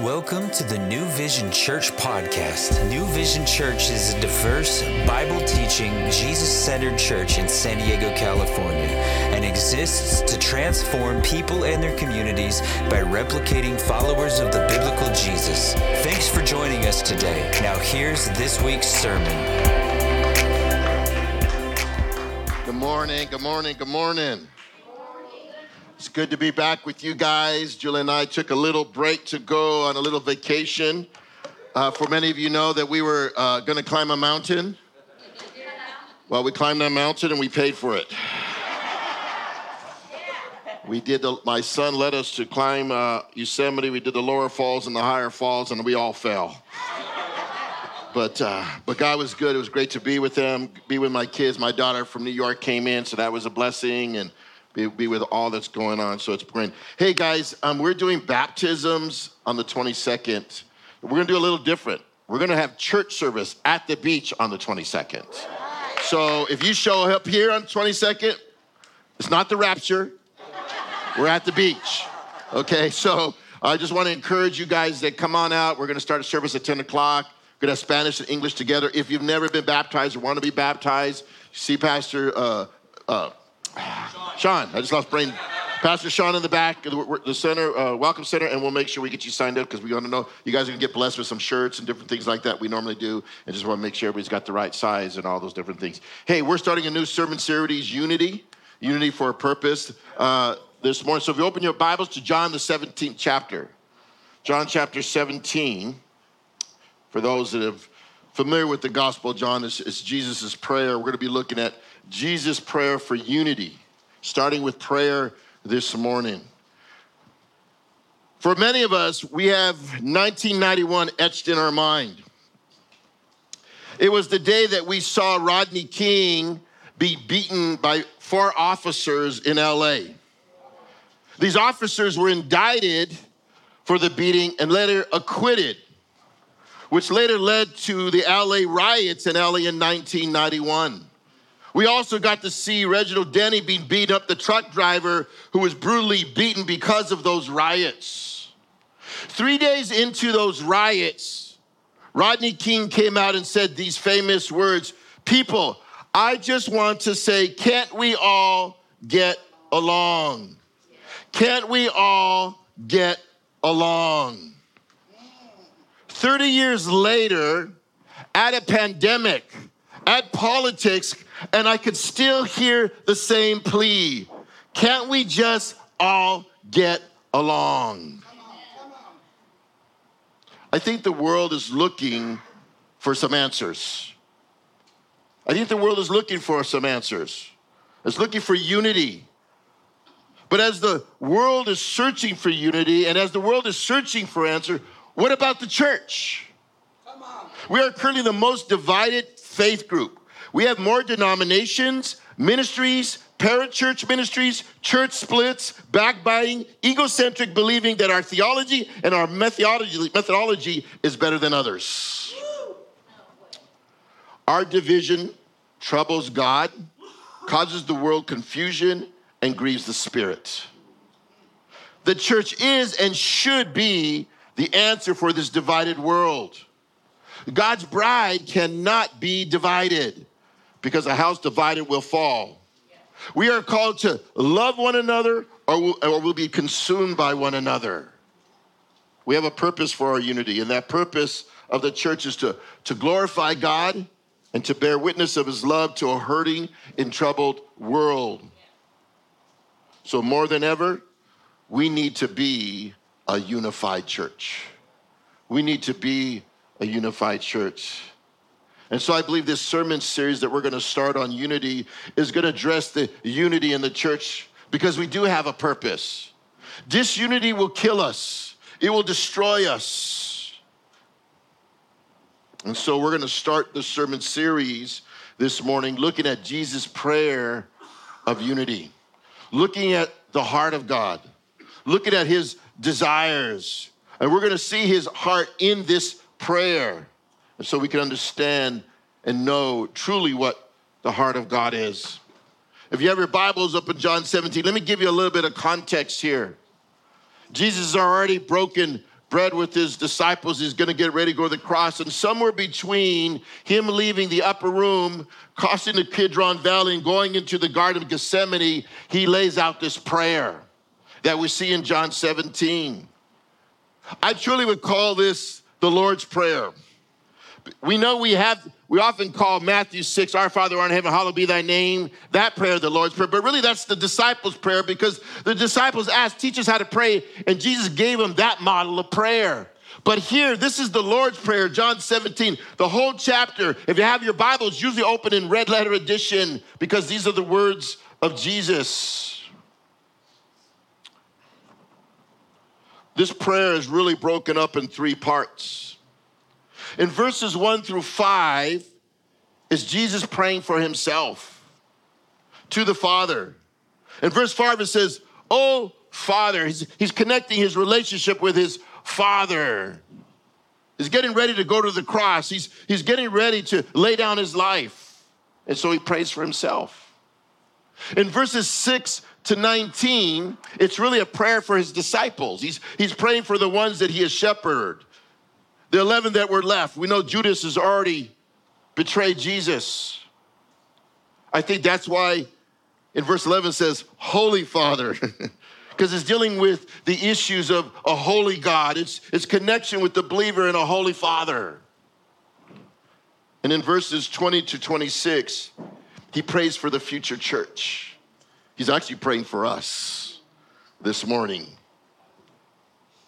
Welcome to the New Vision Church podcast. New Vision Church is a diverse, Bible teaching, Jesus centered church in San Diego, California, and exists to transform people and their communities by replicating followers of the biblical Jesus. Thanks for joining us today. Now, here's this week's sermon. Good morning, good morning, good morning. Good to be back with you guys. Julie and I took a little break to go on a little vacation. Uh, for many of you know that we were uh, going to climb a mountain. Well, we climbed that mountain and we paid for it. We did. The, my son led us to climb uh, Yosemite. We did the lower falls and the higher falls, and we all fell. But uh, but God was good. It was great to be with them, be with my kids. My daughter from New York came in, so that was a blessing, and be, be with all that's going on. So it's great. Hey guys, um, we're doing baptisms on the 22nd. We're gonna do a little different. We're gonna have church service at the beach on the 22nd. So if you show up here on the 22nd, it's not the rapture. We're at the beach. Okay, so I just want to encourage you guys that come on out. We're going to start a service at 10 o'clock. We're going to have Spanish and English together. If you've never been baptized or want to be baptized, see Pastor uh, uh, Sean. I just lost brain. Pastor Sean in the back, the, the center, uh, welcome center, and we'll make sure we get you signed up because we want to know you guys are gonna get blessed with some shirts and different things like that we normally do, and just want to make sure everybody's got the right size and all those different things. Hey, we're starting a new sermon series, Unity, Unity for a Purpose, uh, this morning. So if you open your Bibles to John the 17th chapter, John chapter 17, for those that are familiar with the Gospel, John is, is Jesus' prayer. We're going to be looking at Jesus' prayer for unity, starting with prayer this morning. For many of us, we have 1991 etched in our mind. It was the day that we saw Rodney King be beaten by four officers in LA. These officers were indicted for the beating and later acquitted, which later led to the LA riots in LA in 1991. We also got to see Reginald Denny being beat up, the truck driver who was brutally beaten because of those riots. Three days into those riots, Rodney King came out and said these famous words People, I just want to say, can't we all get along? Can't we all get along? 30 years later, at a pandemic, at politics, and I could still hear the same plea. Can't we just all get along? I think the world is looking for some answers. I think the world is looking for some answers. It's looking for unity. But as the world is searching for unity and as the world is searching for answer, what about the church? We are currently the most divided faith group. We have more denominations, ministries, parent church ministries, church splits, backbiting, egocentric believing that our theology and our methodology, methodology is better than others. Our division troubles God, causes the world confusion, and grieves the spirit. The church is and should be the answer for this divided world. God's bride cannot be divided because a house divided will fall. We are called to love one another or we'll, or we'll be consumed by one another. We have a purpose for our unity, and that purpose of the church is to, to glorify God and to bear witness of his love to a hurting and troubled world. So, more than ever, we need to be a unified church. We need to be a unified church. And so I believe this sermon series that we're going to start on unity is going to address the unity in the church because we do have a purpose. Disunity will kill us, it will destroy us. And so we're going to start the sermon series this morning looking at Jesus' prayer of unity, looking at the heart of God, looking at his desires. And we're going to see his heart in this prayer. And so we can understand and know truly what the heart of God is. If you have your Bibles up in John 17, let me give you a little bit of context here. Jesus has already broken bread with his disciples. He's going to get ready to go to the cross. And somewhere between him leaving the upper room, crossing the Kidron Valley, and going into the Garden of Gethsemane, he lays out this prayer that we see in John 17. I truly would call this the Lord's Prayer. We know we have, we often call Matthew 6, Our Father in heaven, hallowed be thy name, that prayer, the Lord's Prayer. But really, that's the disciples' prayer because the disciples asked, teach us how to pray, and Jesus gave them that model of prayer. But here, this is the Lord's Prayer, John 17, the whole chapter. If you have your Bibles, usually open in red letter edition because these are the words of Jesus. This prayer is really broken up in three parts. In verses one through five, is Jesus praying for himself to the Father. In verse five, it says, Oh, Father. He's, he's connecting his relationship with his Father. He's getting ready to go to the cross. He's, he's getting ready to lay down his life. And so he prays for himself. In verses 6 to 19, it's really a prayer for his disciples. He's, he's praying for the ones that he has shepherded the 11 that were left. We know Judas has already betrayed Jesus. I think that's why in verse 11 says, Holy Father, because it's dealing with the issues of a holy God, it's, it's connection with the believer and a holy Father. And in verses 20 to 26, he prays for the future church. He's actually praying for us this morning.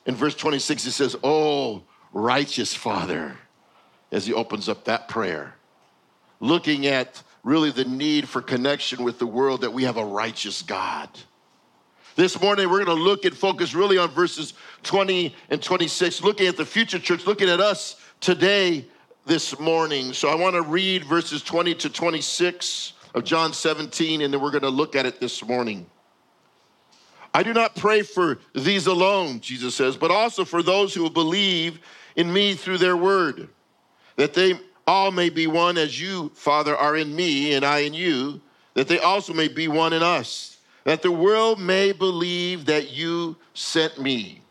In verse 26, he says, Oh, righteous Father, as he opens up that prayer, looking at really the need for connection with the world that we have a righteous God. This morning, we're going to look and focus really on verses 20 and 26, looking at the future church, looking at us today, this morning. So I want to read verses 20 to 26 of John 17, and then we're going to look at it this morning. I do not pray for these alone, Jesus says, but also for those who believe in me through their word, that they all may be one as you, Father, are in me and I in you, that they also may be one in us, that the world may believe that you sent me.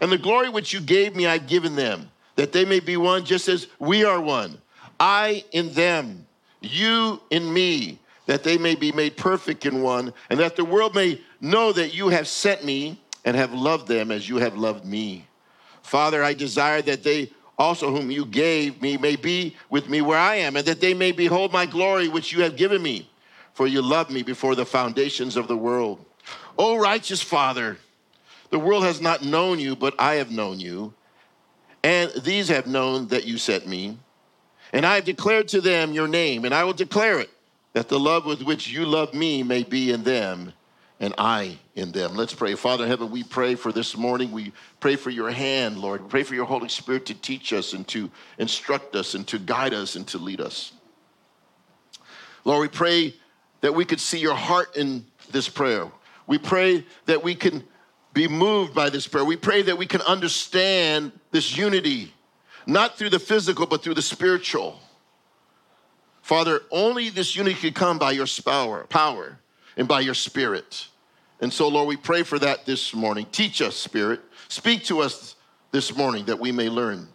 And the glory which you gave me, I've given them, that they may be one just as we are one. I in them, you in me, that they may be made perfect in one, and that the world may know that you have sent me and have loved them as you have loved me. Father, I desire that they also, whom you gave me, may be with me where I am, and that they may behold my glory which you have given me. For you loved me before the foundations of the world. O righteous Father, the world has not known you, but I have known you. And these have known that you sent me. And I have declared to them your name, and I will declare it, that the love with which you love me may be in them and I in them. Let's pray. Father in heaven, we pray for this morning. We pray for your hand, Lord. We pray for your Holy Spirit to teach us and to instruct us and to guide us and to lead us. Lord, we pray that we could see your heart in this prayer. We pray that we can be moved by this prayer. We pray that we can understand this unity, not through the physical, but through the spiritual. Father, only this unity can come by your power. power and by your Spirit. And so, Lord, we pray for that this morning. Teach us, Spirit. Speak to us this morning that we may learn.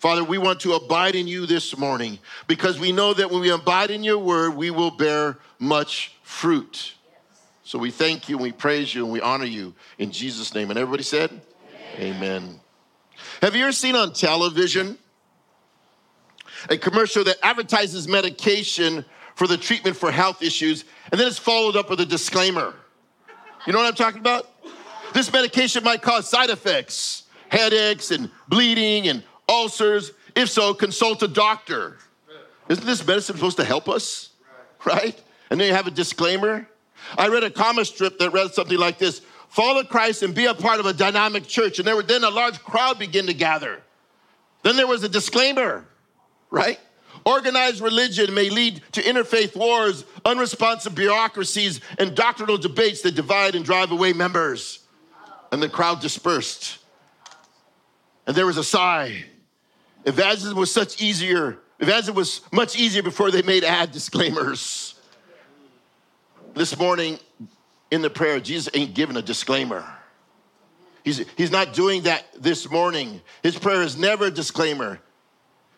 Father, we want to abide in you this morning because we know that when we abide in your word, we will bear much fruit. So we thank you and we praise you and we honor you in Jesus' name. And everybody said, Amen. Amen. Have you ever seen on television a commercial that advertises medication for the treatment for health issues, and then it's followed up with a disclaimer. You know what I'm talking about? This medication might cause side effects, headaches and bleeding and ulcers. If so, consult a doctor. Isn't this medicine supposed to help us? Right? And then you have a disclaimer. I read a comic strip that read something like this Follow Christ and be a part of a dynamic church. And there were then a large crowd began to gather. Then there was a disclaimer, right? Organized religion may lead to interfaith wars, unresponsive bureaucracies, and doctrinal debates that divide and drive away members. And the crowd dispersed. And there was a sigh. Evangelism was such easier. Evangelism was much easier before they made ad disclaimers. This morning in the prayer, Jesus ain't giving a disclaimer. He's, he's not doing that this morning. His prayer is never a disclaimer.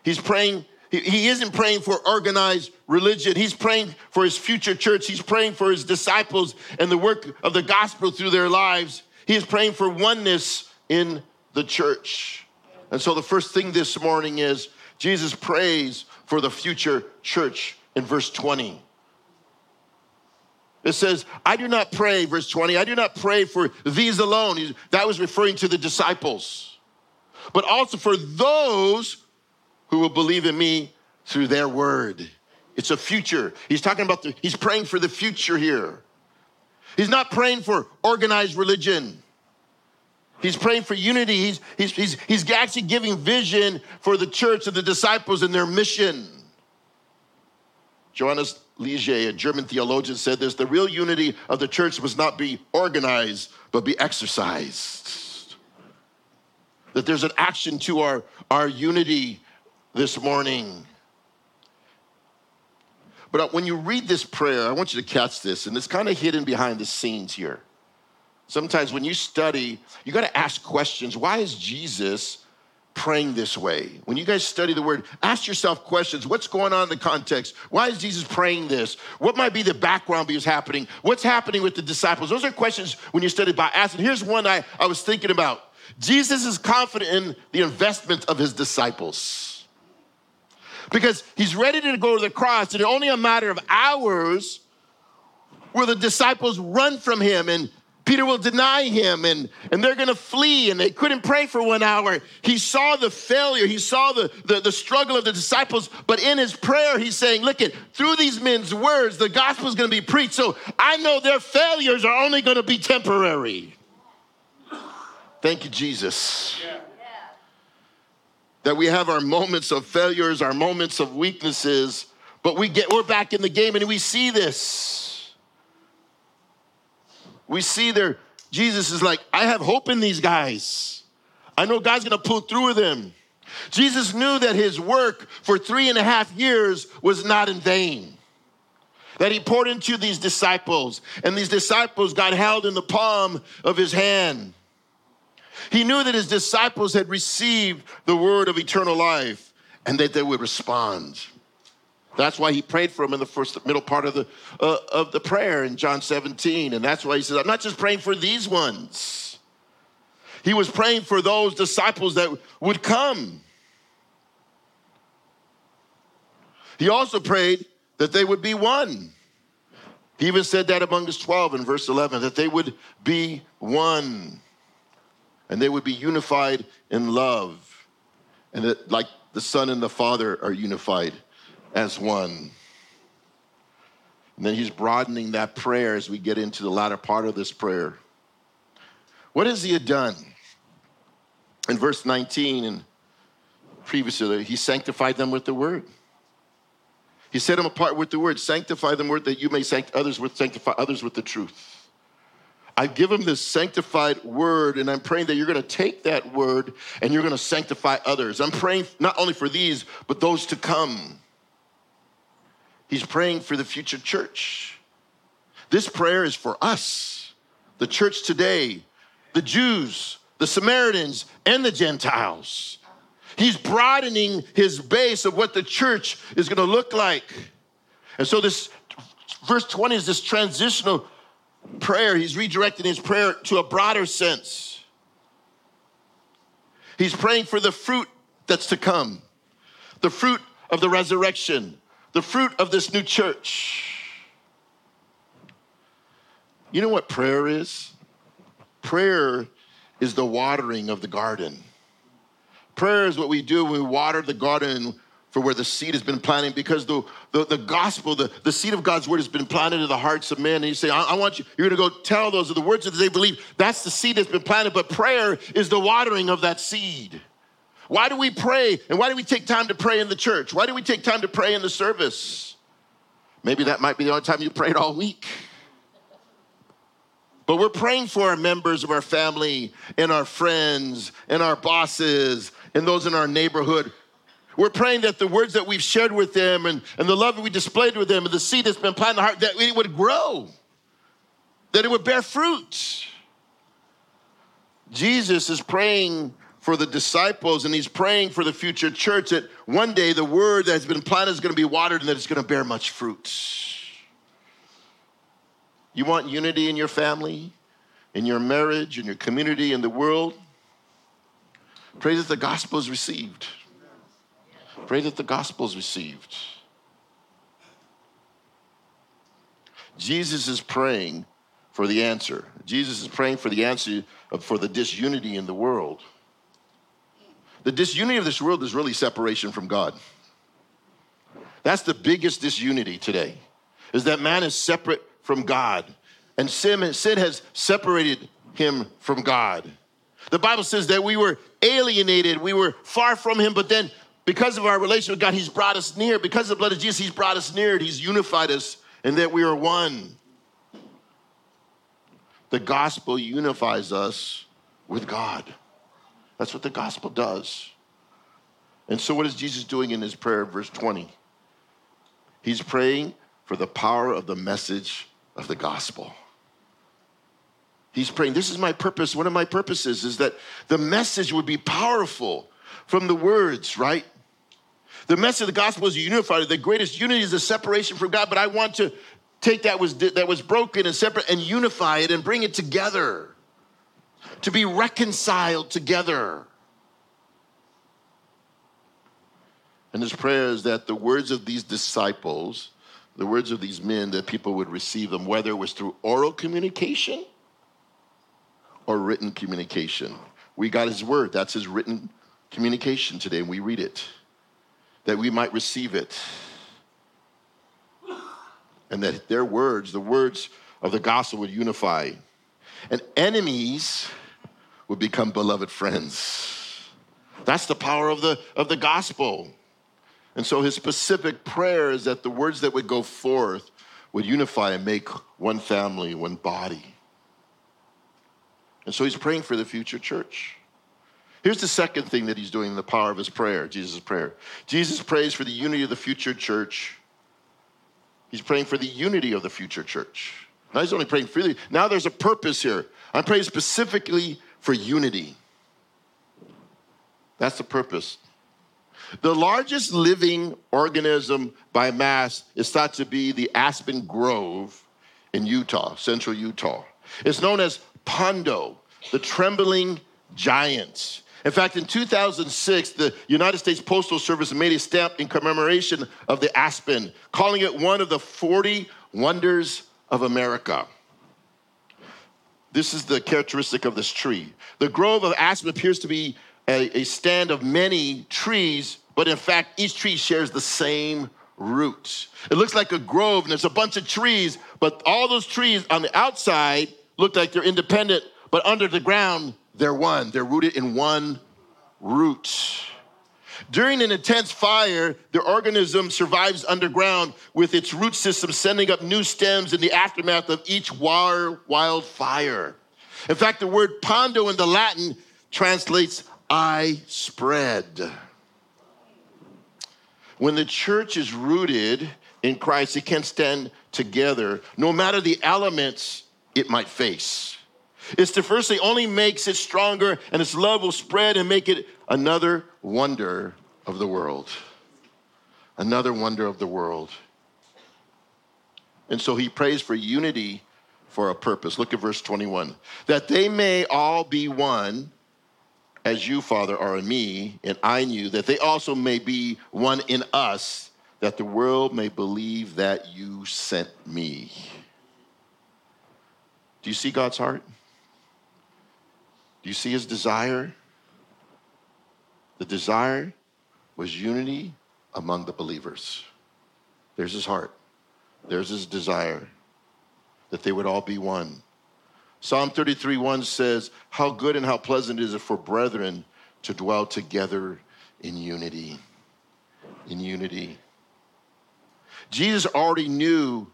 He's praying, he, isn't praying for organized religion. He's praying for his future church. He's praying for his disciples and the work of the gospel through their lives. He is praying for oneness in the church. And so the first thing this morning is Jesus prays for the future church in verse 20. It says, I do not pray, verse 20, I do not pray for these alone. That was referring to the disciples, but also for those who will believe in me through their word. It's a future. He's talking about the, he's praying for the future here. He's not praying for organized religion. He's praying for unity. He's, he's, he's, he's actually giving vision for the church and the disciples and their mission. Johannes Liege, a German theologian, said this the real unity of the church must not be organized, but be exercised. That there's an action to our, our unity this morning. But when you read this prayer, I want you to catch this, and it's kind of hidden behind the scenes here. Sometimes when you study, you got to ask questions. Why is Jesus praying this way? When you guys study the word, ask yourself questions. What's going on in the context? Why is Jesus praying this? What might be the background be happening? What's happening with the disciples? Those are questions when you study by asking. Here's one I, I was thinking about. Jesus is confident in the investment of his disciples. Because he's ready to go to the cross, and in only a matter of hours will the disciples run from him and Peter will deny him and, and they're to flee and they couldn't pray for one hour. He saw the failure. He saw the, the, the struggle of the disciples. But in his prayer, he's saying, look at through these men's words, the gospel is to be preached. So I know their failures are only to be temporary. Thank you, Jesus. Yeah. That we have our moments of failures, our moments of weaknesses, but we get we're back in the game and we see this. We see there, Jesus is like, I have hope in these guys. I know God's gonna pull through with them. Jesus knew that his work for three and a half years was not in vain. That he poured into these disciples, and these disciples got held in the palm of his hand. He knew that his disciples had received the word of eternal life and that they would respond. That's why he prayed for them in the first middle part of the uh, of the prayer in John 17, and that's why he says, "I'm not just praying for these ones." He was praying for those disciples that would come. He also prayed that they would be one. He even said that among his 12 in verse 11, that they would be one and they would be unified in love, and that like the Son and the Father are unified as one. And then he's broadening that prayer as we get into the latter part of this prayer. What has he done? In verse 19 and previously, he sanctified them with the word. He set them apart with the word, sanctify them word that you may sanctify others with sanctify others with the truth. I give them this sanctified word, and I'm praying that you're going to take that word and you're going to sanctify others. I'm praying not only for these, but those to come. He's praying for the future church. This prayer is for us, the church today, the Jews, the Samaritans, and the Gentiles. He's broadening his base of what the church is going to look like. And so, this verse 20 is this transitional prayer. He's redirecting his prayer to a broader sense. He's praying for the fruit that's to come, the fruit of the resurrection, the fruit of this new church. You know what prayer is? Prayer is the watering of the garden. Prayer is what we do when we water the garden for where the seed has been planted because the, the, the, gospel, the, the seed of God's word has been planted in the hearts of men. And you say, I, I want you, you're gonna go tell those are the words that they believe. That's the seed that's been planted, but prayer is the watering of that seed. Why do we pray? And why do we take time to pray in the church? Why do we take time to pray in the service? Maybe that might be the only time you prayed all week. But we're praying for our members of our family and our friends and our bosses and those in our neighborhood. We're praying that the words that we've shared with them and, and the love that we displayed with them and the seed that's been planted in the heart, that it would grow, that it would bear fruit. Jesus is praying for the disciples and he's praying for the future church that one day the word that has been planted is going to be watered and that it's going to bear much fruit. You want unity in your family, in your marriage, in your community, in the world? Pray that the gospel is received. Pray that the gospel is received. Jesus is praying for the answer. Jesus is praying for the answer for the disunity in the world. The disunity of this world is really separation from God. That's the biggest disunity today, is that man is separate from God. And sin, sin has separated him from God. The Bible says that we were alienated, we were far from him, but then because of our relationship with God, he's brought us near. Because of the blood of Jesus, he's brought us near, he's unified us, and that we are one. The gospel unifies us with God. That's what the gospel does. And so, what is Jesus doing in his prayer, verse 20? He's praying for the power of the message of the gospel. He's praying, This is my purpose. One of my purposes is that the message would be powerful from the words, right? The message of the gospel is unified. The greatest unity is the separation from God, but I want to take that was that was broken and separate and unify it and bring it together. To be reconciled together. And his prayer is that the words of these disciples, the words of these men, that people would receive them, whether it was through oral communication or written communication. We got his word. That's his written communication today, and we read it, that we might receive it. And that their words, the words of the gospel, would unify. And enemies would become beloved friends. That's the power of the, of the gospel. And so his specific prayer is that the words that would go forth would unify and make one family, one body. And so he's praying for the future church. Here's the second thing that he's doing in the power of his prayer, Jesus' prayer. Jesus prays for the unity of the future church. He's praying for the unity of the future church. Now he's only praying freely. Now there's a purpose here. I'm praying specifically for unity. That's the purpose. The largest living organism by mass is thought to be the aspen grove in Utah, central Utah. It's known as Pando, the trembling giant. In fact, in 2006, the United States Postal Service made a stamp in commemoration of the aspen, calling it one of the 40 wonders of America. This is the characteristic of this tree. The grove of aspen appears to be a, a stand of many trees, but in fact, each tree shares the same roots. It looks like a grove, and there's a bunch of trees, but all those trees on the outside look like they're independent, but under the ground, they're one. They're rooted in one root. During an intense fire, the organism survives underground with its root system sending up new stems in the aftermath of each wildfire. In fact, the word pando in the Latin translates I spread. When the church is rooted in Christ, it can stand together no matter the elements it might face. It's thing only makes it stronger, and its love will spread and make it another wonder of the world. Another wonder of the world. And so he prays for unity for a purpose. Look at verse 21. That they may all be one, as you, Father, are in me, and I in you, that they also may be one in us, that the world may believe that you sent me. Do you see God's heart? Do you see his desire? The desire was unity among the believers. There's his heart. There's his desire that they would all be one. Psalm 33 1 says, How good and how pleasant is it for brethren to dwell together in unity. In unity. Jesus already knew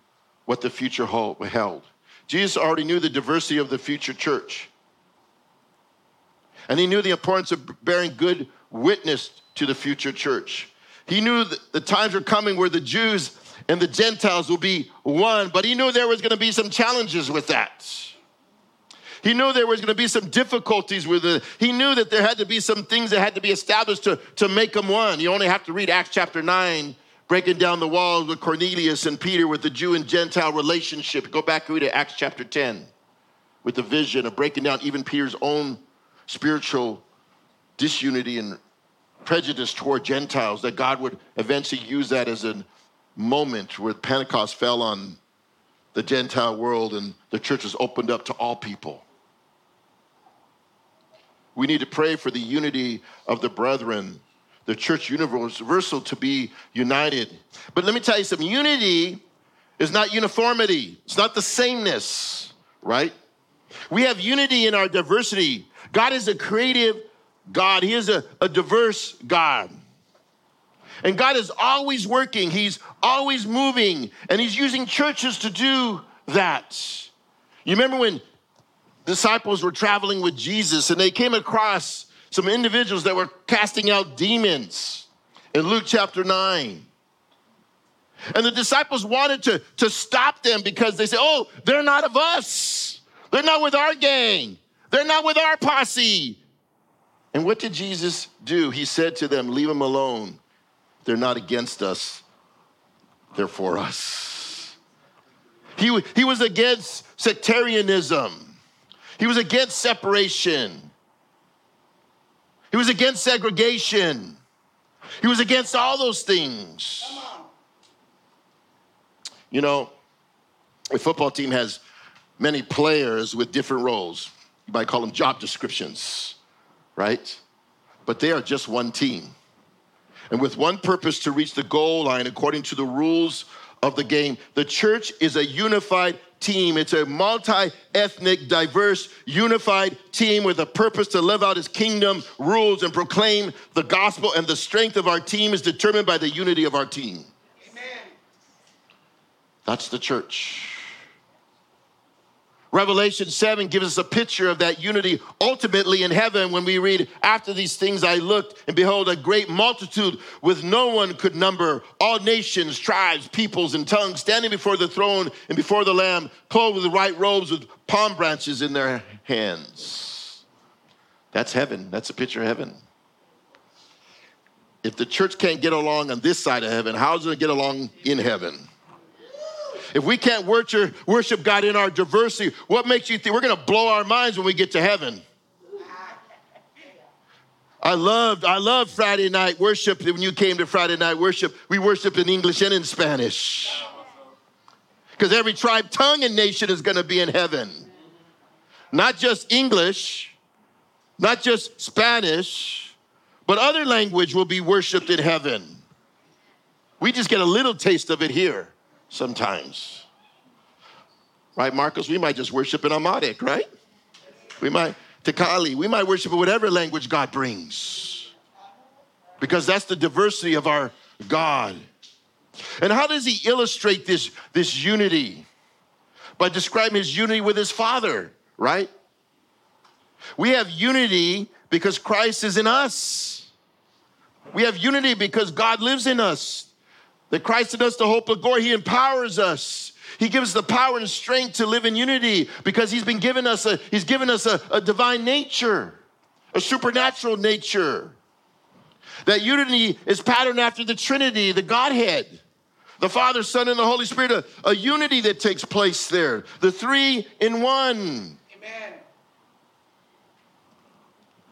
what the future held. Jesus already knew the diversity of the future church. And he knew the importance of bearing good witness to the future church. He knew the times were coming where the Jews and the Gentiles will be one, but he knew there was going to be some challenges with that. He knew there was going to be some difficulties with it. He knew that there had to be some things that had to be established to, to make them one. You only have to read Acts chapter 9, breaking down the walls with Cornelius and Peter with the Jew and Gentile relationship. Go back and read Acts chapter 10 with the vision of breaking down even Peter's own spiritual disunity and prejudice toward Gentiles, that God would eventually use that as a moment where Pentecost fell on the Gentile world and the church was opened up to all people. We need to pray for the unity of the brethren, the church universal to be united. But let me tell you something unity is not uniformity, it's not the sameness, right? We have unity in our diversity. God is a creative God, He is a, a diverse God. And God is always working, He's always moving, and He's using churches to do that. You remember when disciples were traveling with Jesus and they came across some individuals that were casting out demons in Luke chapter 9. And the disciples wanted to, to stop them because they said, Oh, they're not of us. They're not with our gang. They're not with our posse. And what did Jesus do? He said to them, Leave them alone. They're not against us, they're for us. He, he was against sectarianism, he was against separation, he was against segregation, he was against all those things. You know, a football team has many players with different roles. You might call them job descriptions right? But they are just one team. And with one purpose to reach the goal line according to the rules of the game. The church is a unified team. It's a multi ethnic, diverse, unified team with a purpose to live out his kingdom rules and proclaim the gospel. And the strength of our team is determined by the unity of our team. Amen. That's the church. Revelation 7 gives us a picture of that unity ultimately in heaven when we read, After these things I looked, and behold, a great multitude with no one could number, all nations, tribes, peoples, and tongues, standing before the throne and before the Lamb, clothed with white robes with palm branches in their hands. That's heaven. That's a picture of heaven. If the church can't get along on this side of heaven, how's it going to get along in heaven? If we can't worship, God in our diversity, what makes you think we're going to blow our minds when we get to heaven? I loved, I loved Friday night worship. When you came to Friday night worship, we worshiped in English and in Spanish. Because every tribe, tongue, and nation is going to be in heaven. Not just English, not just Spanish, but other language will be worshiped in heaven. We just get a little taste of it here sometimes. Right, Marcos? We might just worship in Amharic, right? We might, Tikali, we might worship in whatever language God brings. Because that's the diversity of our God. And how does he illustrate this, this unity? By describing his unity with his Father, right? We have unity because Christ is in us. We have unity because God lives in us. That Christ in us, the hope of glory, He empowers us. He gives the power and strength to live in unity because He's been given us a, He's given us a, a divine nature, a supernatural nature. That unity is patterned after the Trinity, the Godhead. The Father, Son, and the Holy Spirit, a, a unity that takes place there. The three in one. Amen.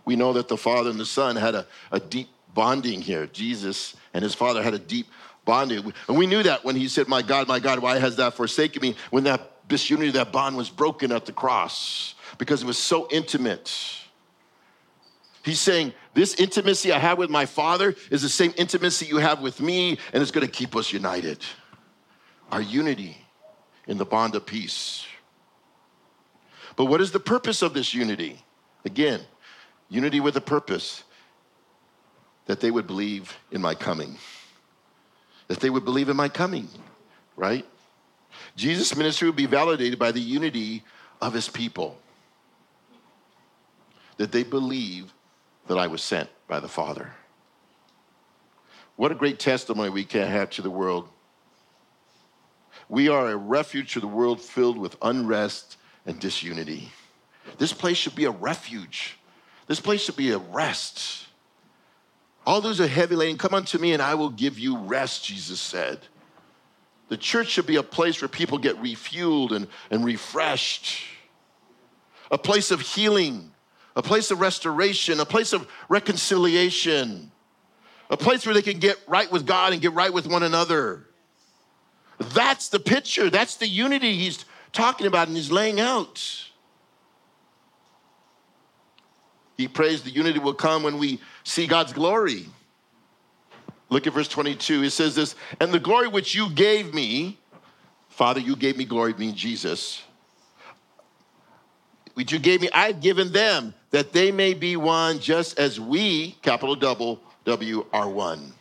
We know that the Father and the Son had a, a deep bonding here. Jesus and his Father had a deep bonding. And we knew that when he said, My God, my God, why has that forsaken me? When that disunity, that bond was broken at the cross because it was so intimate. He's saying, This intimacy I have with my Father is the same intimacy you have with me, and it's gonna keep us united. Our unity in the bond of peace. But what is the purpose of this unity? Again, unity with a purpose that they would believe in my coming that they would believe in my coming, right? Jesus' ministry would be validated by the unity of his people, that they believe that I was sent by the Father. What a great testimony we can have to the world. We are a refuge to the world filled with unrest and disunity. This place should be a refuge. This place should be a rest. All those are heavy laden, come unto me and I will give you rest, Jesus said. The church should be a place where people get refueled and, and refreshed, a place of healing, a place of restoration, a place of reconciliation, a place where they can get right with God and get right with one another. That's the picture, that's the unity he's talking about and he's laying out. He prays the unity will come when we see God's glory. Look at verse 22. It says this, and the glory which you gave me, Father, you gave me glory, mean Jesus. Which you gave me, I've given them that they may be one just as we, capital double W, are one.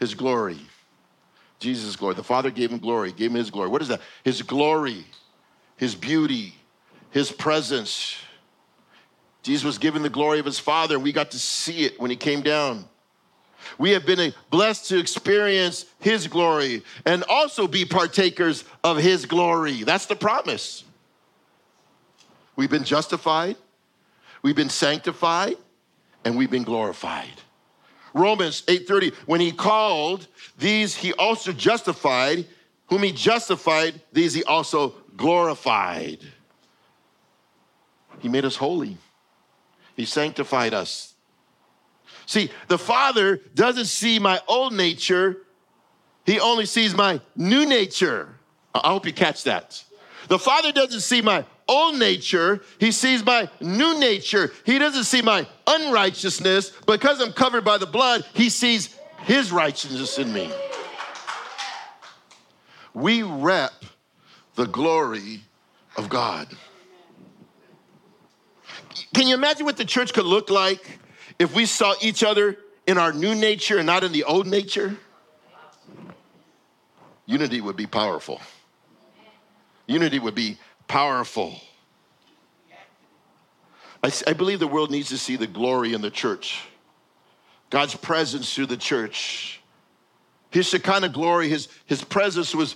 His glory. Jesus' glory. The Father gave him glory, gave him his glory. What is that? His glory, his beauty, his presence. Jesus was given the glory of his Father, and we got to see it when he came down. We have been blessed to experience his glory and also be partakers of his glory. That's the promise. We've been justified, we've been sanctified, and we've been glorified. Romans 8:30 when he called these he also justified whom he justified these he also glorified. He made us holy. He sanctified us. See, the Father doesn't see my old nature, He only sees my new nature. I hope you catch that. The Father doesn't see my old nature, He sees my new nature. He doesn't see my unrighteousness. Because I'm covered by the blood, He sees His righteousness in me. We rep the glory of God. Can you imagine what the church could look like if we saw each other in our new nature and not in the old nature? Unity would be powerful. Unity would be powerful. I, I, believe the world needs to see the glory in the church, God's presence through the church. His Shekinah glory, his, his presence was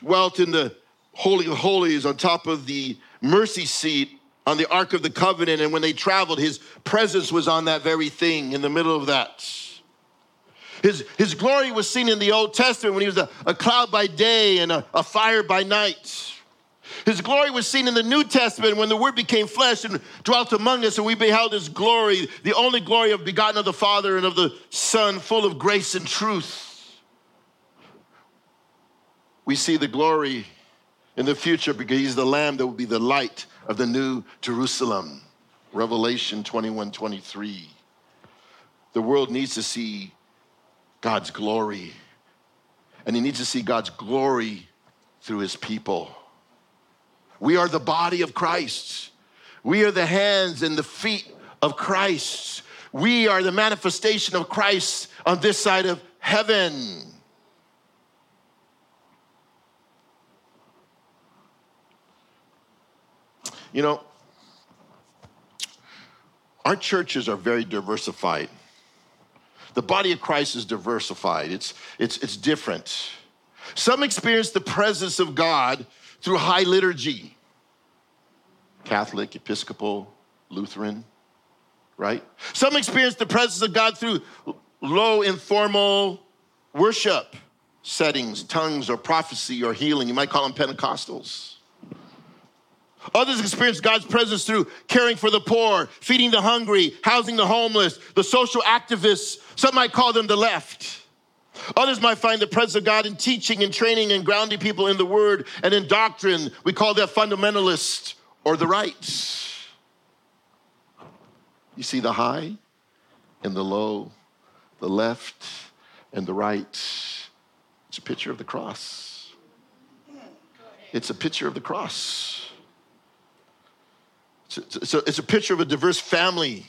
dwelt in the Holy of Holies on top of the mercy seat on the Ark of the Covenant, and when they traveled, his presence was on that very thing in the middle of that. His, his glory was seen in the Old Testament when he was a, a cloud by day and a, a fire by night. His glory was seen in the New Testament when the Word became flesh and dwelt among us, and we beheld His glory, the only glory of begotten of the Father and of the Son, full of grace and truth. We see the glory in the future because He's the Lamb that will be the light of the new Jerusalem. Revelation 21 23. The world needs to see God's glory, and he needs to see God's glory through his people. We are the body of Christ. We are the hands and the feet of Christ. We are the manifestation of Christ on this side of heaven. You know, our churches are very diversified. The body of Christ is diversified, it's, it's, it's different. Some experience the presence of God through high liturgy Catholic, Episcopal, Lutheran, right? Some experience the presence of God through low, informal worship settings, tongues, or prophecy, or healing. You might call them Pentecostals. Others experience God's presence through caring for the poor, feeding the hungry, housing the homeless, the social activists. Some might call them the left. Others might find the presence of God in teaching and training and grounding people in the word and in doctrine. We call that fundamentalist or the right. You see the high and the low, the left and the right. It's a picture of the cross. It's a picture of the cross. A, it's a picture of a diverse family.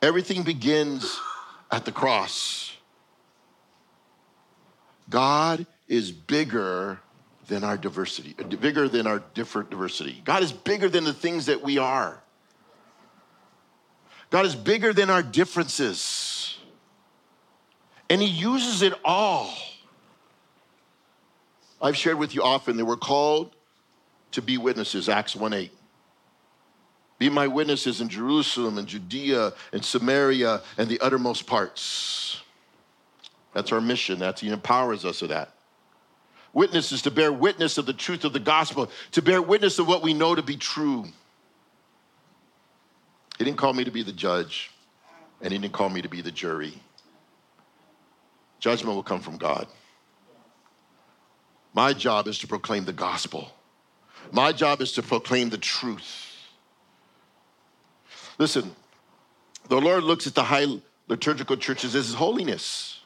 Everything begins at the cross. God is bigger than our diversity, uh, bigger than our different diversity. God is bigger than the things that we are. God is bigger than our differences. And He uses it all. I've shared with you often that we're called to be witnesses, Acts 1 8. Be my witnesses in Jerusalem and Judea and Samaria and the uttermost parts. That's our mission. That's He empowers us of that. Witnesses to bear witness of the truth of the gospel, to bear witness of what we know to be true. He didn't call me to be the judge, and He didn't call me to be the jury. Judgment will come from God. My job is to proclaim the gospel. My job is to proclaim the truth. Listen, the Lord looks at the high liturgical churches as his holiness.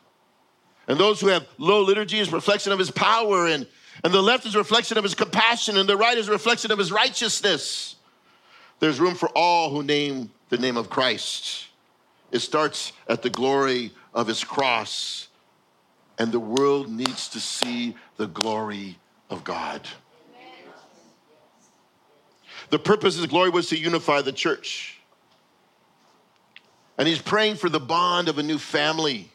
And those who have low liturgy is reflection of his power, and, and the left is reflection of his compassion, and the right is reflection of his righteousness. There's room for all who name the name of Christ. It starts at the glory of his cross, and the world needs to see the glory of God. The purpose of his glory was to unify the church. And he's praying for the bond of a new family,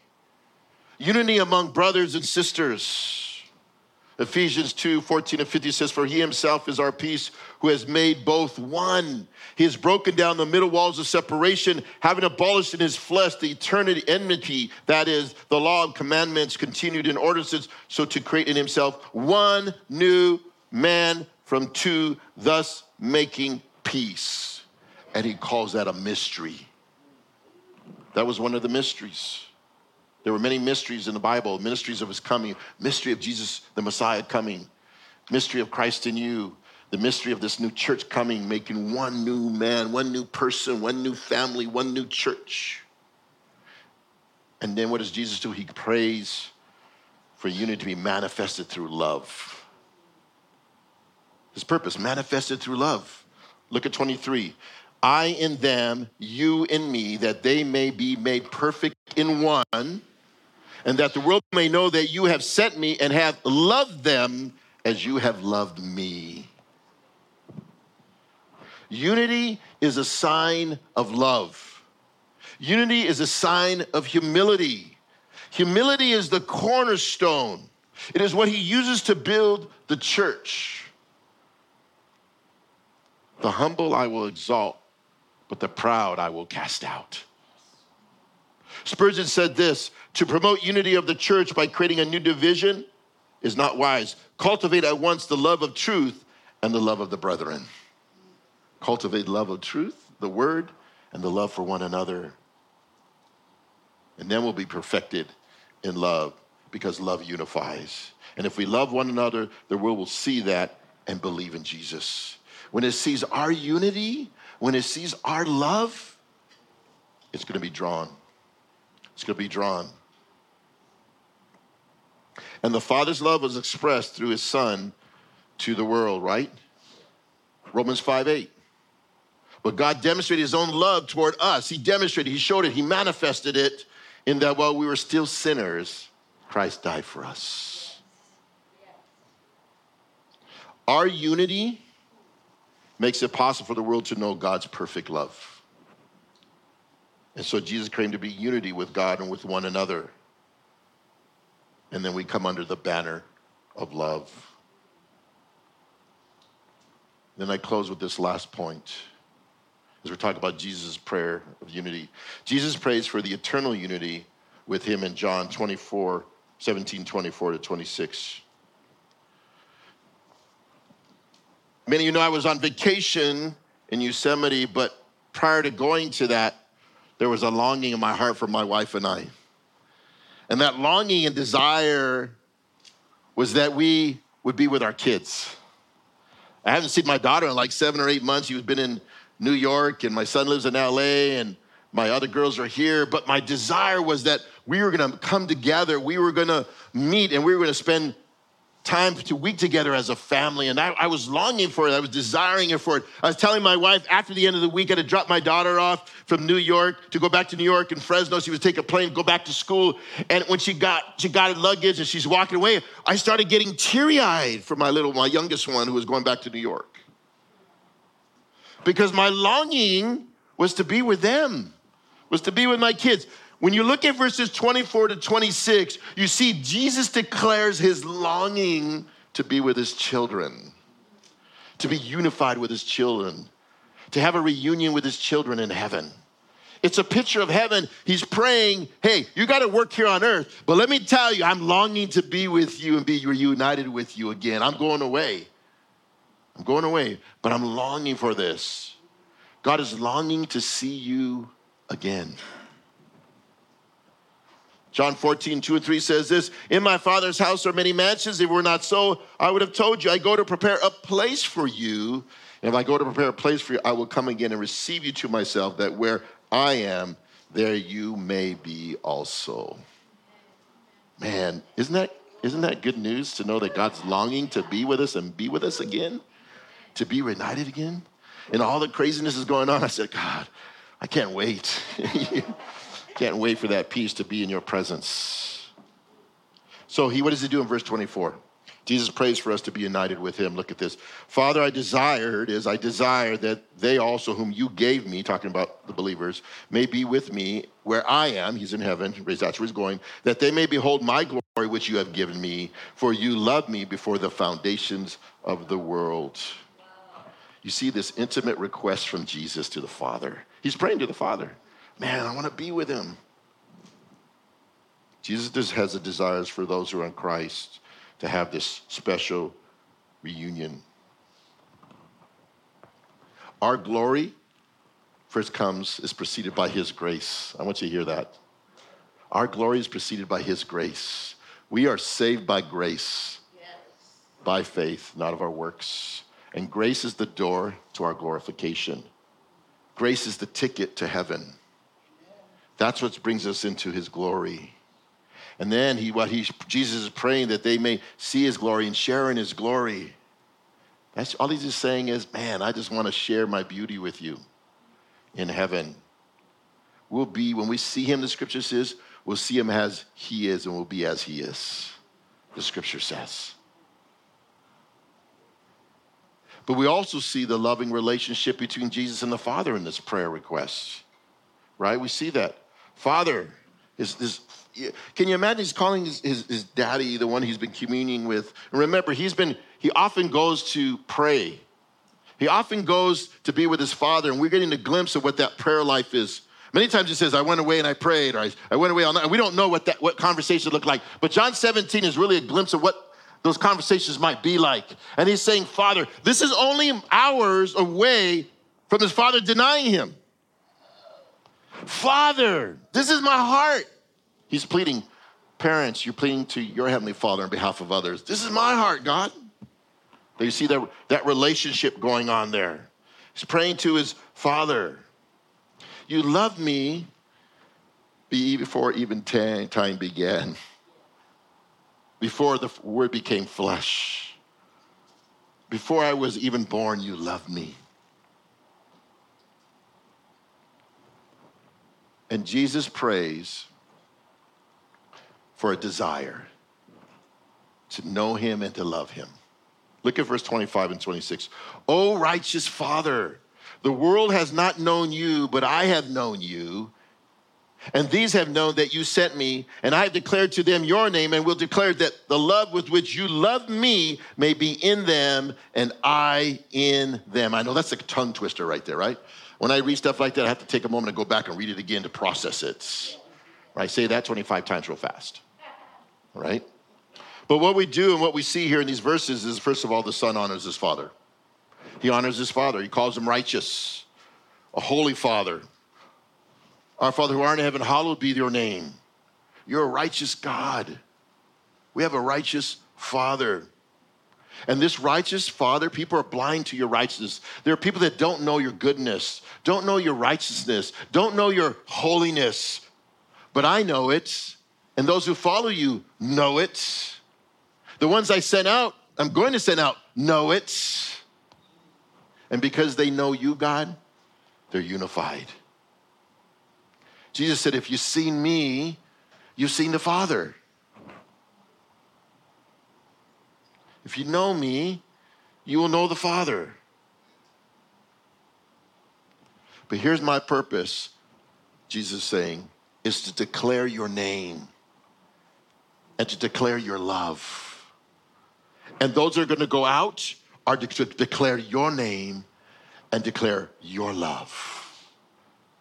unity among brothers and sisters. Ephesians 2 14 and 50 says, For he himself is our peace, who has made both one. He has broken down the middle walls of separation, having abolished in his flesh the eternity enmity, that is, the law of commandments continued in ordinances, so to create in himself one new man from two, thus making peace. And he calls that a mystery. That was one of the mysteries. There were many mysteries in the Bible, mysteries of his coming, mystery of Jesus, the Messiah coming, mystery of Christ in you, the mystery of this new church coming, making one new man, one new person, one new family, one new church. And then what does Jesus do? He prays for unity to be manifested through love. His purpose, manifested through love. Look at 23. I in them, you in me, that they may be made perfect in one, and that the world may know that you have sent me and have loved them as you have loved me. Unity is a sign of love. Unity is a sign of humility. Humility is the cornerstone. It is what he uses to build the church. The humble I will exalt, but the proud I will cast out. Spurgeon said this to promote unity of the church by creating a new division is not wise. Cultivate at once the love of truth and the love of the brethren. Cultivate love of truth, the word, and the love for one another. And then we'll be perfected in love because love unifies. And if we love one another, the world will see that and believe in Jesus. When it sees our unity, when it sees our love, it's going to be drawn. It's going to be drawn. And the Father's love was expressed through his Son to the world, right? Romans 5 8. But God demonstrated his own love toward us. He demonstrated, he showed it, he manifested it in that while we were still sinners, Christ died for us. Our unity makes it possible for the world to know God's perfect love. And so Jesus came to be unity with God and with one another. And then we come under the banner of love. Then I close with this last point as we're talking about Jesus' prayer of unity. Jesus prays for the eternal unity with him in John 24, 17, 24 to 26. Many of you know I was on vacation in Yosemite, but prior to going to that, there was a longing in my heart for my wife and I. And that longing and desire was that we would be with our kids. I haven't seen my daughter in like seven or eight months. She's been in New York, and my son lives in LA, and my other girls are here. But my desire was that we were gonna come together, we were gonna meet, and we were gonna spend time to week together as a family. And I, I, was longing for it. I was desiring it for it. I was telling my wife after the end of the week, I had to drop my daughter off from New York to go back to New York and Fresno. She was take a plane, go back to school. And when she got she got her luggage and she's walking away, I started getting teary-eyed for my little, my youngest one who was going back to New York. Because my longing was to be with them, was to be with my kids. When you look at verses 24 to 26, you see Jesus declares his longing to be with his children. to be unified with his children, to have a reunion with his children in heaven. It's a picture of heaven. He's praying, hey, you got to work here on earth, but let me tell you, I'm longing to be with you and be reunited with you again. I'm going away. I'm going away, but I'm longing for this. God is longing to see you again. John 14, 2 and 3 says this In my Father's house are many mansions. If it were not so, I would have told you, I go to prepare a place for you. And if I go to prepare a place for you, I will come again and receive you to myself, that where I am, there you may be also. Man, isn't that, isn't that good news to know that God's longing to be with us and be with us again? To be reunited again? And all the craziness is going on. I said, God, I can't wait. can't wait for that peace to be in your presence. So he, what does he do in verse 24? Jesus prays for us to be united with him. Look at this. Father, I desired is I desire that they also whom you gave me, talking about the believers, may be with me where I am, he's in heaven, that's where he's going, that they may behold my glory which you have given me, for you loved me before the foundations of the world. You see this intimate request from Jesus to the Father. He's praying to the Father. Man, I want to be with him. Jesus just has a desires for those who are in Christ to have this special reunion. Our glory first comes, is preceded by His grace. I want you to hear that. Our glory is preceded by His grace. We are saved by grace, yes. by faith, not of our works. And grace is the door to our glorification. Grace is the ticket to heaven. That's what brings us into His glory. And then he, what he, Jesus is praying that they may see his glory and share in his glory. That's all he's just saying is, man, I just want to share my beauty with you in heaven. We'll be, when we see him, the scripture says, we'll see him as he is and we'll be as he is. The scripture says. But we also see the loving relationship between Jesus and the Father in this prayer request, right? We see that. Father, is this can you imagine he's calling his, his, his, daddy the one he's been communing with? And remember he's been he often goes to pray. He often goes to be with his father and we're getting a glimpse of what that prayer life is. Many times he says i went away and i prayed or i, I went away all night. We don't know what that what conversation looked like. But john 17 is really a glimpse of what those conversations might be like. And he's saying father this is only hours away from his father denying him father this is my heart He's pleading, parents, you're pleading to your Heavenly Father on behalf of others. This is my heart, God. Do you see that, that relationship going on there? He's praying to his Father. You loved me before even time began, before the word became flesh. Before I was even born, you loved me. And Jesus prays for a desire to know him and to love him. Look at verse 25 and 26. O righteous Father, the world has not known you, but I have known you. And these have known that you sent me, and I have declared to them your name, and will declare that the love with which you love me may be in them, and I in them. I know that's a tongue twister right there, right? When I read stuff like that, I have to take a moment and go back and read it again to process it. Right? Say that 25 times real fast right? But what we do and what we see here in these verses is, first of all, the son honors his father. He honors his father. He calls him righteous, a holy father. Our Father who art in heaven, hallowed be your name. You're a righteous God. We have a righteous Father. And this righteous Father, people are blind to your righteousness. There are people that don't know your goodness, don't know your righteousness, don't know your holiness. But I know it and those who follow you know it. The ones I sent out, I'm going to send out, know it. And because they know you, God, they're unified. Jesus said, If you've seen me, you've seen the Father. If you know me, you will know the Father. But here's my purpose, Jesus saying, is to declare your name and to declare your love. And those are going to go out are to declare your name and declare your love.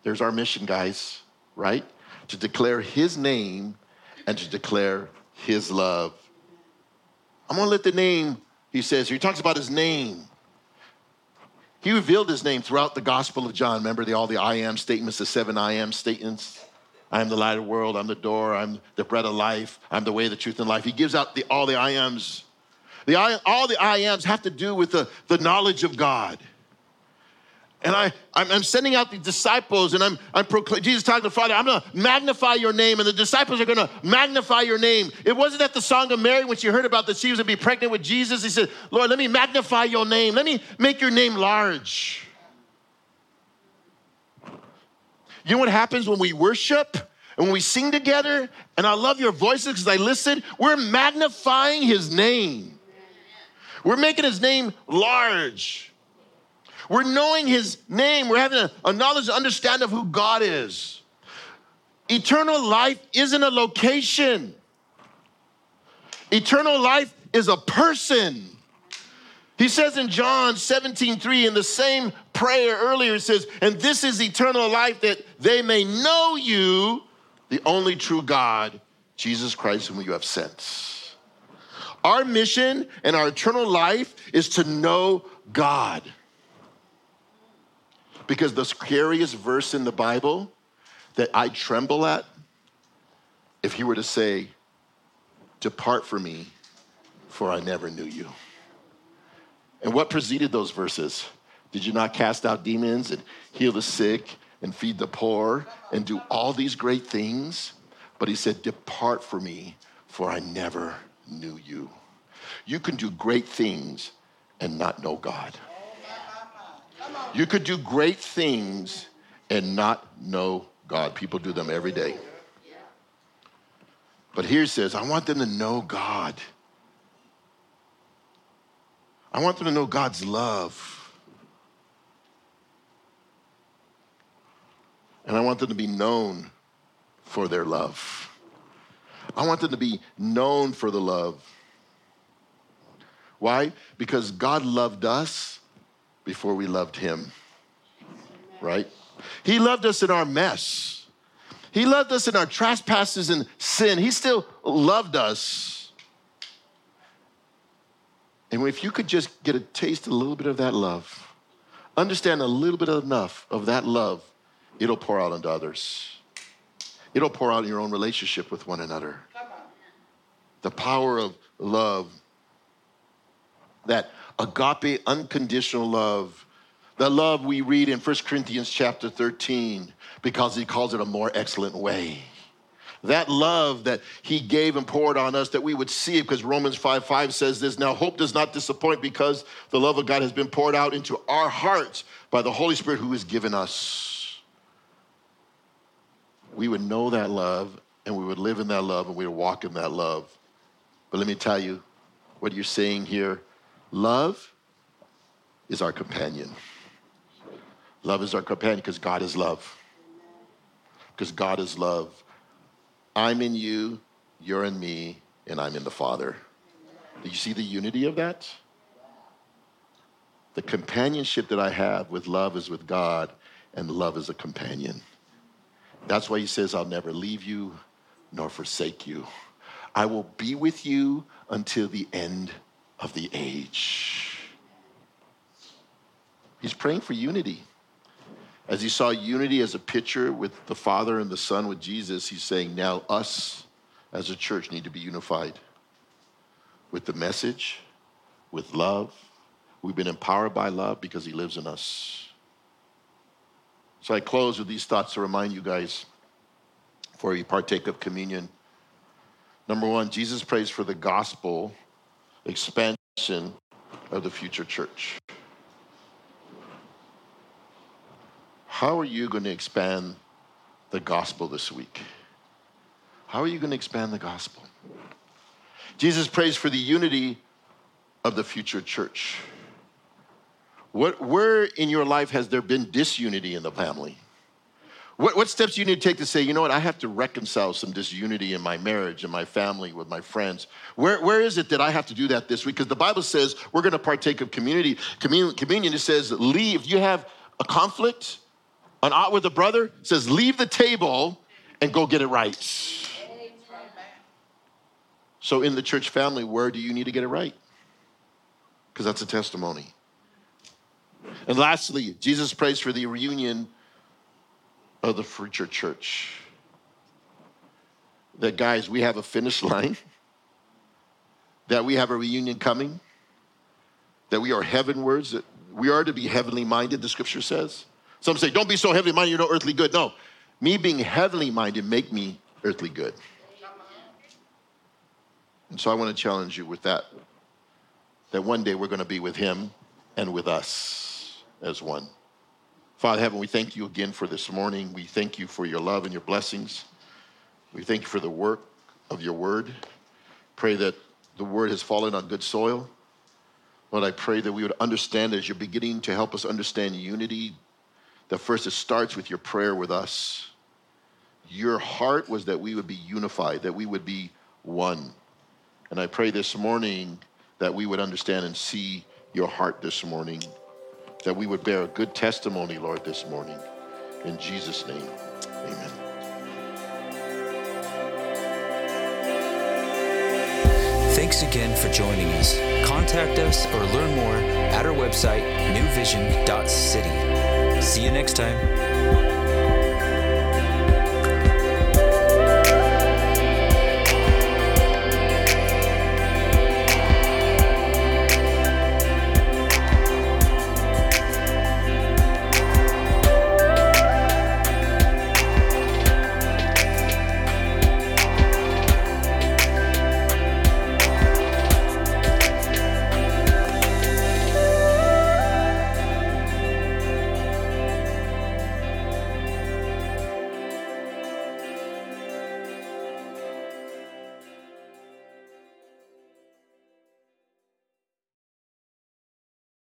There's our mission, guys, right? To declare his name and to declare his love. I'm gonna let the name, he says, he talks about his name. He revealed his name throughout the Gospel of John. Remember the, all the I am statements, the seven I am statements? I am the light of the world, I'm the door, I'm the bread of life, I'm the way, the truth, and life. He gives out the, all the I ams. The, all the I ams have to do with the, the knowledge of God. And I, I'm, I'm sending out the disciples and I'm, I'm proclaiming, Jesus talking to the Father, I'm gonna magnify your name and the disciples are gonna magnify your name. It wasn't at the Song of Mary when she heard about that she was gonna be pregnant with Jesus. He said, Lord, let me magnify your name. Let me make your name large. You know what happens when we worship and when we sing together? And I love your voices because I listen. We're magnifying his name. We're making his name large. We're knowing his name. We're having a, a knowledge and understanding of who God is. Eternal life isn't a location. Eternal life is a person. He says in John 17, 3, in the same prayer earlier, it says, And this is eternal life that they may know you, the only true God, Jesus Christ, whom you have sent. Our mission and our eternal life is to know God. Because the scariest verse in the Bible that I tremble at, if he were to say, Depart from me, for I never knew you. And what preceded those verses? Did you not cast out demons and heal the sick and feed the poor and do all these great things? But he said, Depart from me, for I never knew you. You can do great things and not know God. You could do great things and not know God. People do them every day. But here says, I want them to know God. I want them to know God's love. And I want them to be known for their love. I want them to be known for the love. Why? Because God loved us before we loved him. Right? He loved us in our mess. He loved us in our trespasses and sin. He still loved us. And if you could just get a taste, a little bit of that love, understand a little bit enough of that love, it'll pour out onto others. It'll pour out in your own relationship with one another. The power of love that agape, unconditional love. The love we read in 1 Corinthians chapter 13 because he calls it a more excellent way. That love that he gave and poured on us that we would see it because Romans 5 5 says this. Now, hope does not disappoint because the love of God has been poured out into our hearts by the Holy Spirit who is given us. We would know that love and we would live in that love and we would walk in that love. But let me tell you what you're saying here Love is our companion. Love is our companion because God is love. Because God is love. I'm in you, you're in me, and I'm in the Father. Do you see the unity of that? The companionship that I have with love is with God, and love is a companion. That's why he says, I'll never leave you nor forsake you. I will be with you until the end of the age. He's praying for unity. As he saw unity as a picture with the Father and the Son with Jesus, he's saying now us as a church need to be unified with the message, with love. We've been empowered by love because he lives in us. So I close with these thoughts to remind you guys before you partake of communion. Number one, Jesus prays for the gospel expansion of the future church. How are you going to expand the gospel this week? How are you going to expand the gospel? Jesus prays for the unity of the future church. What, where in your life has there been disunity in the family? What, what steps do you need to take to say, you know what, I have to reconcile some disunity in my marriage and my family with my friends? Where, where is it that I have to do that this week? Because the Bible says we're going to partake of community communion. Communion. It says, leave. If you have a conflict, an ought with a brother, says, leave the table and go get it right. So in the church family, where do you need to get it right? Because that's a testimony. And lastly, Jesus prays for the reunion of the future church. That, guys, we have a finish line, that we have a reunion coming, that we are heavenwards, that we are to be heavenly minded, the scripture says. Some say, don't be so heavenly minded, you're no earthly good. No, me being heavenly minded make me earthly good. And so I want to challenge you with that, that one day we're going to be with him and with us as one. Father Heaven, we thank you again for this morning. We thank you for your love and your blessings. We thank you for the work of your word. Pray that the word has fallen on good soil. Lord, I pray that we would understand as you're beginning to help us understand unity, that first it starts with your prayer with us. Your heart was that we would be unified, that we would be one. And I pray this morning that we would understand and see your heart this morning that we would bear a good testimony, Lord, this morning. In Jesus' name, amen. Thanks again for joining us. Contact us or learn more at our website, newvision.city. See you next time.